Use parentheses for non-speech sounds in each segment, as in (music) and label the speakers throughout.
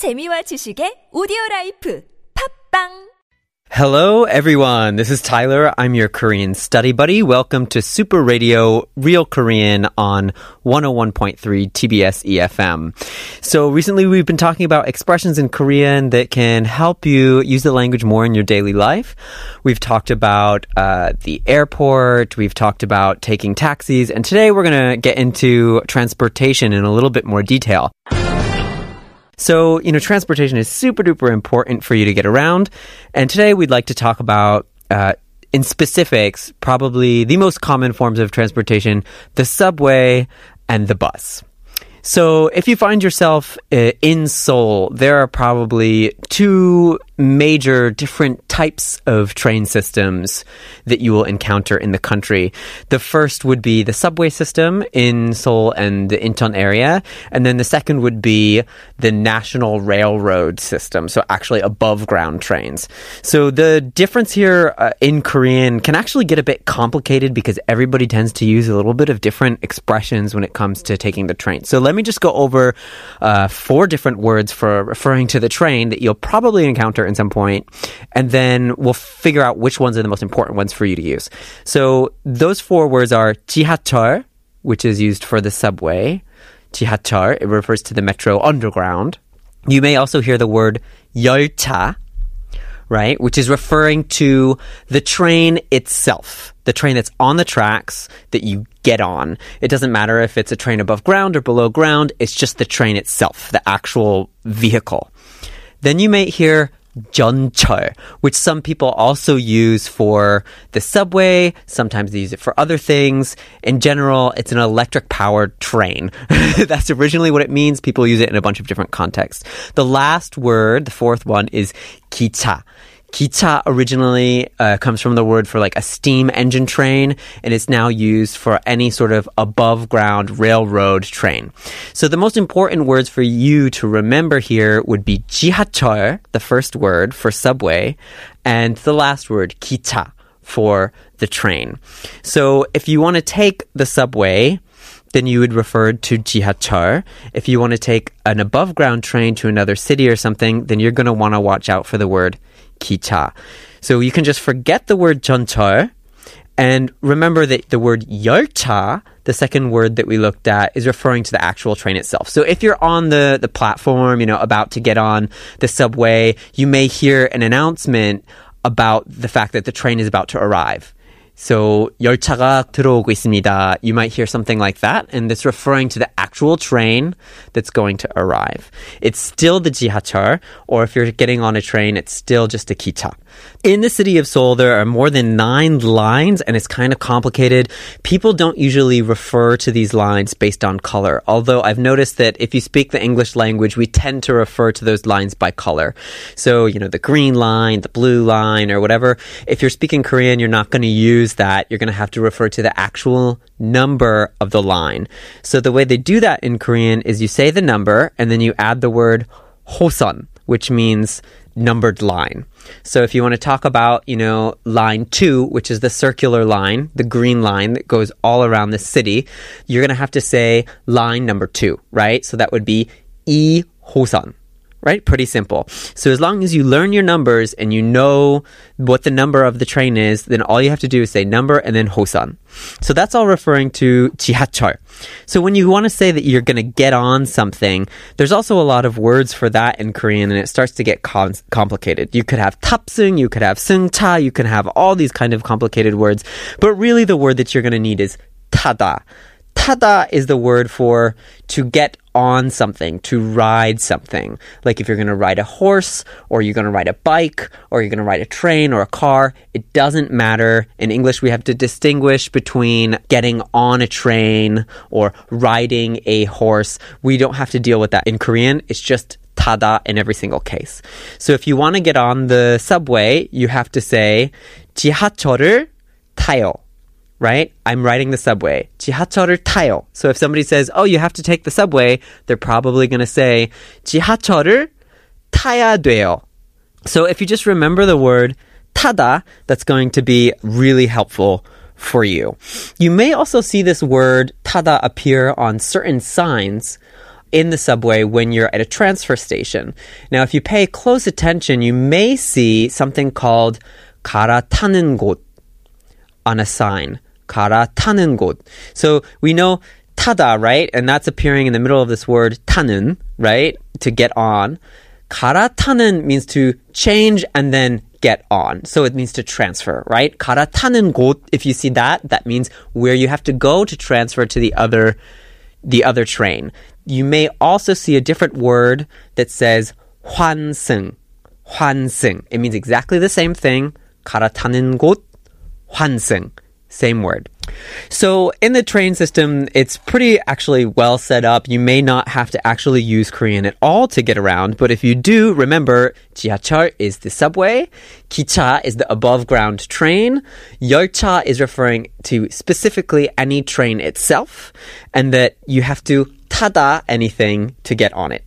Speaker 1: 재미와 지식의 오디오 라이프 팝빵
Speaker 2: Hello, everyone. This is Tyler. I'm your Korean study buddy. Welcome to Super Radio Real Korean on 101.3 TBS EFM. So recently we've been talking about expressions in Korean that can help you use the language more in your daily life. We've talked about uh, the airport. We've talked about taking taxis. And today we're going to get into transportation in a little bit more detail. So, you know, transportation is super duper important for you to get around. And today we'd like to talk about, uh, in specifics, probably the most common forms of transportation, the subway and the bus. So, if you find yourself uh, in Seoul, there are probably two major different types of train systems that you will encounter in the country. The first would be the subway system in Seoul and the Incheon area, and then the second would be the national railroad system, so actually above ground trains. So the difference here uh, in Korean can actually get a bit complicated because everybody tends to use a little bit of different expressions when it comes to taking the train. So let me just go over uh, four different words for referring to the train that you'll probably encounter in some point, and then we'll figure out which ones are the most important ones for you to use. So those four words are 지하철, which is used for the subway. 지하철, it refers to the metro underground. You may also hear the word 열차, right? Which is referring to the train itself, the train that's on the tracks that you get on. It doesn't matter if it's a train above ground or below ground, it's just the train itself, the actual vehicle. Then you may hear 전철, which some people also use for the subway. Sometimes they use it for other things. In general, it's an electric powered train. (laughs) That's originally what it means. People use it in a bunch of different contexts. The last word, the fourth one, is 기차. Kicha originally uh, comes from the word for like a steam engine train, and it's now used for any sort of above ground railroad train. So the most important words for you to remember here would be 지하철, the first word for subway, and the last word kicha for the train. So if you want to take the subway, then you would refer to jihacheol. If you want to take an above ground train to another city or something, then you're going to want to watch out for the word 기차. So you can just forget the word 전철 and remember that the word 열차, the second word that we looked at, is referring to the actual train itself. So if you're on the, the platform, you know, about to get on the subway, you may hear an announcement about the fact that the train is about to arrive. So 열차가 들어오고 있습니다. You might hear something like that, and it's referring to the actual train that's going to arrive. It's still the 지하철, or if you're getting on a train, it's still just a 기차. In the city of Seoul, there are more than nine lines, and it's kind of complicated. People don't usually refer to these lines based on color, although I've noticed that if you speak the English language, we tend to refer to those lines by color. So, you know, the green line, the blue line, or whatever. If you're speaking Korean, you're not going to use that, you're going to have to refer to the actual number of the line. So the way they do that in Korean is you say the number and then you add the word hosan, which means numbered line. So if you want to talk about, you know, line two, which is the circular line, the green line that goes all around the city, you're going to have to say line number two, right? So that would be E Hosan right? Pretty simple. So as long as you learn your numbers and you know what the number of the train is, then all you have to do is say number and then hosan. So that's all referring to 지하철. So when you want to say that you're going to get on something, there's also a lot of words for that in Korean and it starts to get com- complicated. You could have 탑승, you could have 승차, you can have all these kind of complicated words, but really the word that you're going to need is 타 다. 타다 is the word for to get on something, to ride something. Like if you're going to ride a horse, or you're going to ride a bike, or you're going to ride a train or a car, it doesn't matter. In English, we have to distinguish between getting on a train or riding a horse. We don't have to deal with that. In Korean, it's just tada in every single case. So if you want to get on the subway, you have to say 지하철을 타요 right? I'm riding the subway. 지하철을 타요. So if somebody says, "Oh, you have to take the subway," they're probably going to say 지하철을 타야 돼요. So if you just remember the word 타다, that's going to be really helpful for you. You may also see this word tada appear on certain signs in the subway when you're at a transfer station. Now, if you pay close attention, you may see something called 갈아타는 곳 on a sign. 갈아타는 곳. So we know tada, right? And that's appearing in the middle of this word 타는, right? To get on. 갈아타는 means to change and then get on. So it means to transfer, right? 갈아타는 곳, if you see that, that means where you have to go to transfer to the other the other train. You may also see a different word that says 환승. 환승. It means exactly the same thing. 갈아타는 곳, 환승. Same word. So in the train system, it's pretty actually well set up. You may not have to actually use Korean at all to get around, but if you do, remember 지하철 is the subway, 기차 is the above ground train, 열차 is referring to specifically any train itself, and that you have to tada anything to get on it.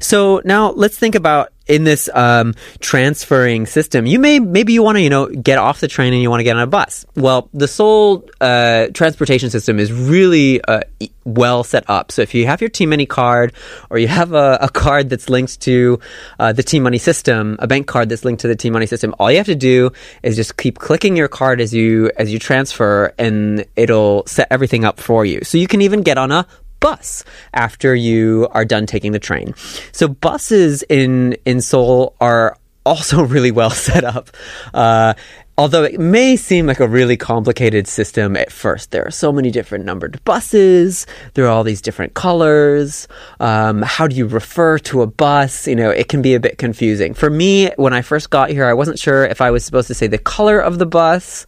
Speaker 2: So now let's think about in this um, transferring system, you may maybe you want to you know get off the train and you want to get on a bus. Well, the Seoul uh, transportation system is really uh, well set up. So if you have your T Money card or you have a, a card that's linked to uh, the T Money system, a bank card that's linked to the T Money system, all you have to do is just keep clicking your card as you as you transfer, and it'll set everything up for you. So you can even get on a bus after you are done taking the train. So buses in in Seoul are also (laughs) really well set up. Uh, although it may seem like a really complicated system at first, there are so many different numbered buses. There are all these different colors. Um, how do you refer to a bus? You know, it can be a bit confusing. For me, when I first got here, I wasn't sure if I was supposed to say the color of the bus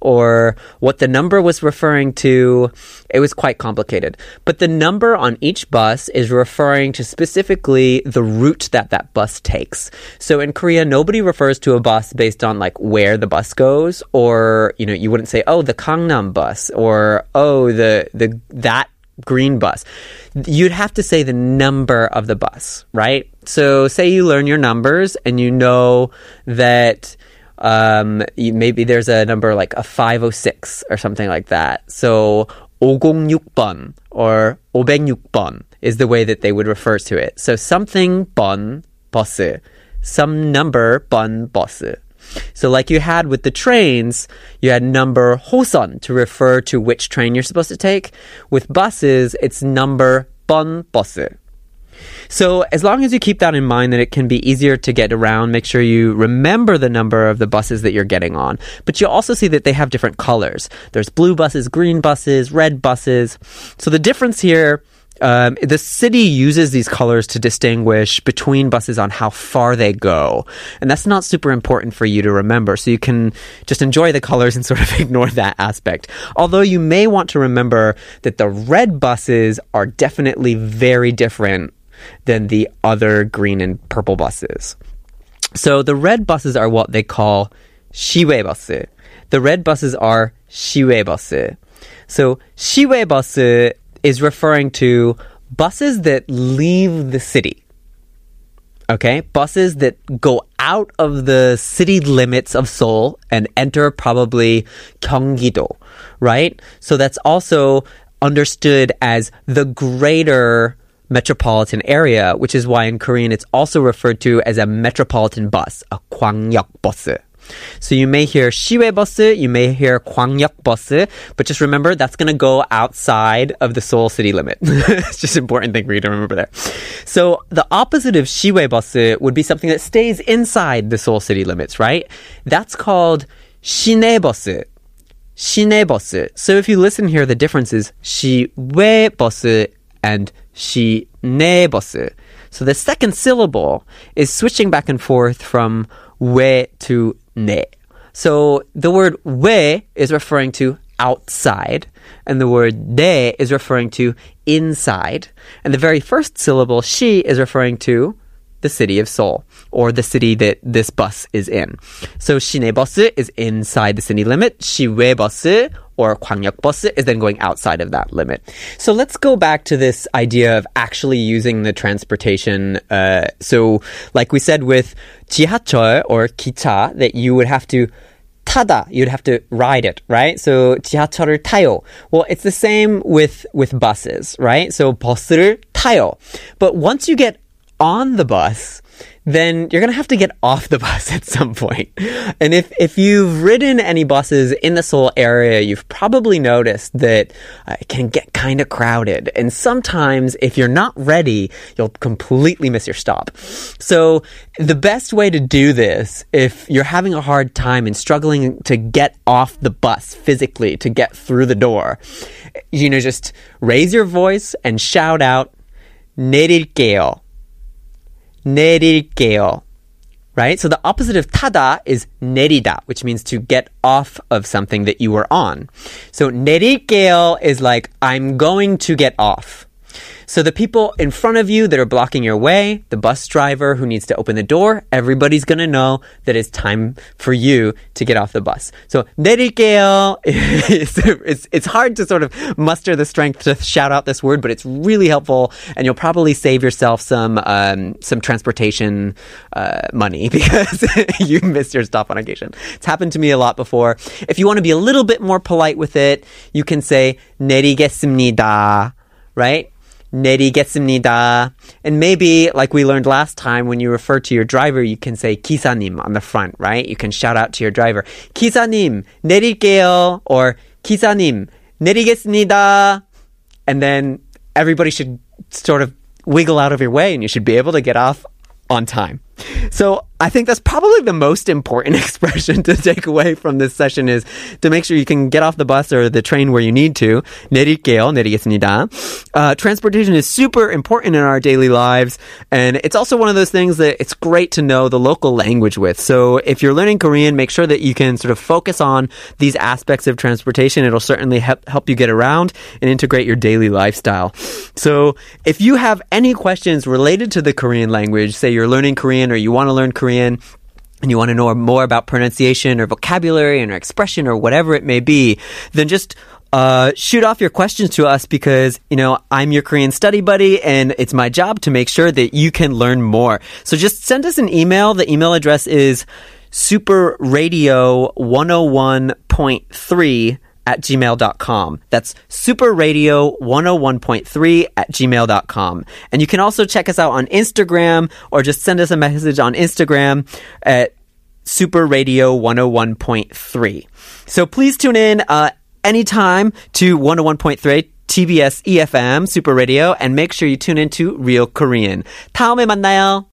Speaker 2: or what the number was referring to. It was quite complicated. But the number on each bus is referring to specifically the route that that bus takes. So in Korea, nobody refers to a bus based on like where the bus goes, or you know, you wouldn't say, "Oh, the Gangnam bus," or "Oh, the the that green bus. You'd have to say the number of the bus, right? So, say you learn your numbers and you know that um, maybe there's a number like a 506 or something like that. So 506번 or 506번 is the way that they would refer to it. So something 번 버스, some number 번 버스. So like you had with the trains, you had number 호선 to refer to which train you're supposed to take. With buses, it's number 번 버스. So as long as you keep that in mind, that it can be easier to get around, make sure you remember the number of the buses that you're getting on. But you'll also see that they have different colors. There's blue buses, green buses, red buses. So the difference here um, the city uses these colors to distinguish between buses on how far they go. And that's not super important for you to remember. So you can just enjoy the colors and (laughs) sort of ignore that aspect. Although you may want to remember that the red buses are definitely very different than the other green and purple buses. So the red buses are what they call shiwei buses. The red buses are shiwei buses. So shiwei buses is referring to buses that leave the city. Okay, buses that go out of the city limits of Seoul and enter probably Gyeonggi-do, right? So that's also understood as the greater metropolitan area, which is why in Korean it's also referred to as a metropolitan bus, a 광역 bus. So you may hear Shiwe bus, you may hear Gwangyok bus, but just remember that's going to go outside of the Seoul city limit. (laughs) it's just an important thing for you to remember there. So the opposite of Shiwe bus would be something that stays inside the Seoul city limits, right? That's called Shine bus. Shine bus. So if you listen here, the difference is Shiwe bus and Shine bus. So the second syllable is switching back and forth from we to ne. So the word we is referring to outside, and the word de is referring to inside, and the very first syllable she is referring to the city of Seoul or the city that this bus is in. So 시내 버스 is inside the city limit. 시외 버스 or 광역 버스 is then going outside of that limit. So let's go back to this idea of actually using the transportation. Uh, so like we said with 지하철 or 기차 that you would have to 타다, you'd have to ride it, right? So 지하철을 타요. Well, it's the same with with buses, right? So 버스를 타요. But once you get on the bus, then you're going to have to get off the (laughs) bus at some point. And if, if you've ridden any buses in the Seoul area, you've probably noticed that uh, it can get kind of crowded. And sometimes if you're not ready, you'll completely miss your stop. So the best way to do this, if you're having a hard time and struggling to get off the bus physically, to get through the door, you know, just raise your voice and shout out, 내릴게요. 내릴게요. Right? So the opposite of 타다 is 내리다, which means to get off of something that you were on. So 내릴게요 is like, I'm going to get off. So the people in front of you that are blocking your way, the bus driver who needs to open the door, everybody's gonna know that it's time for you to get off the bus. So 내릴게요 (laughs) is it's, it's hard to sort of muster the strength to shout out this word, but it's really helpful, and you'll probably save yourself some um, some transportation uh, money (laughs) because (laughs) you missed your stop on occasion. It's happened to me a lot before. If you want to be a little bit more polite with it, you can say 내리겠습니다, right? 내리겠습니다. And maybe, like we learned last time, when you refer to your driver, you can say 기사님 on the front, right? You can shout out to your driver, 기사님, 내릴게요, or 기사님, 내리겠습니다. And then everybody should sort of wiggle out of your way and you should be able to get off on time. So I think that's probably the most important expression (laughs) to take away from this session is to make sure you can get off the bus or the train where you need to. 내릴게요, 내리겠습니다. Uh, transportation is super important in our daily lives, and it's also one of those things that it's great to know the local language with. So if you're learning Korean, make sure that you can sort of focus on these aspects of transportation. It'll certainly help help you get around and integrate your daily lifestyle. So if you have any questions related to the Korean language, say you're learning Korean or you want to learn Korean, and you want to know more about pronunciation or vocabulary or expression or whatever it may be, then just uh, shoot off your questions to us because, you know, I'm your Korean study buddy and it's my job to make sure that you can learn more. So just send us an email. The email address is superradio101.3 at gmail.com. That's superradio101.3 at gmail.com. And you can also check us out on Instagram or just send us a message on Instagram at superradio101.3. So please tune in uh, anytime to 101.3 TBS EFM Super Radio and make sure you tune into Real Korean. 다음에 만나요.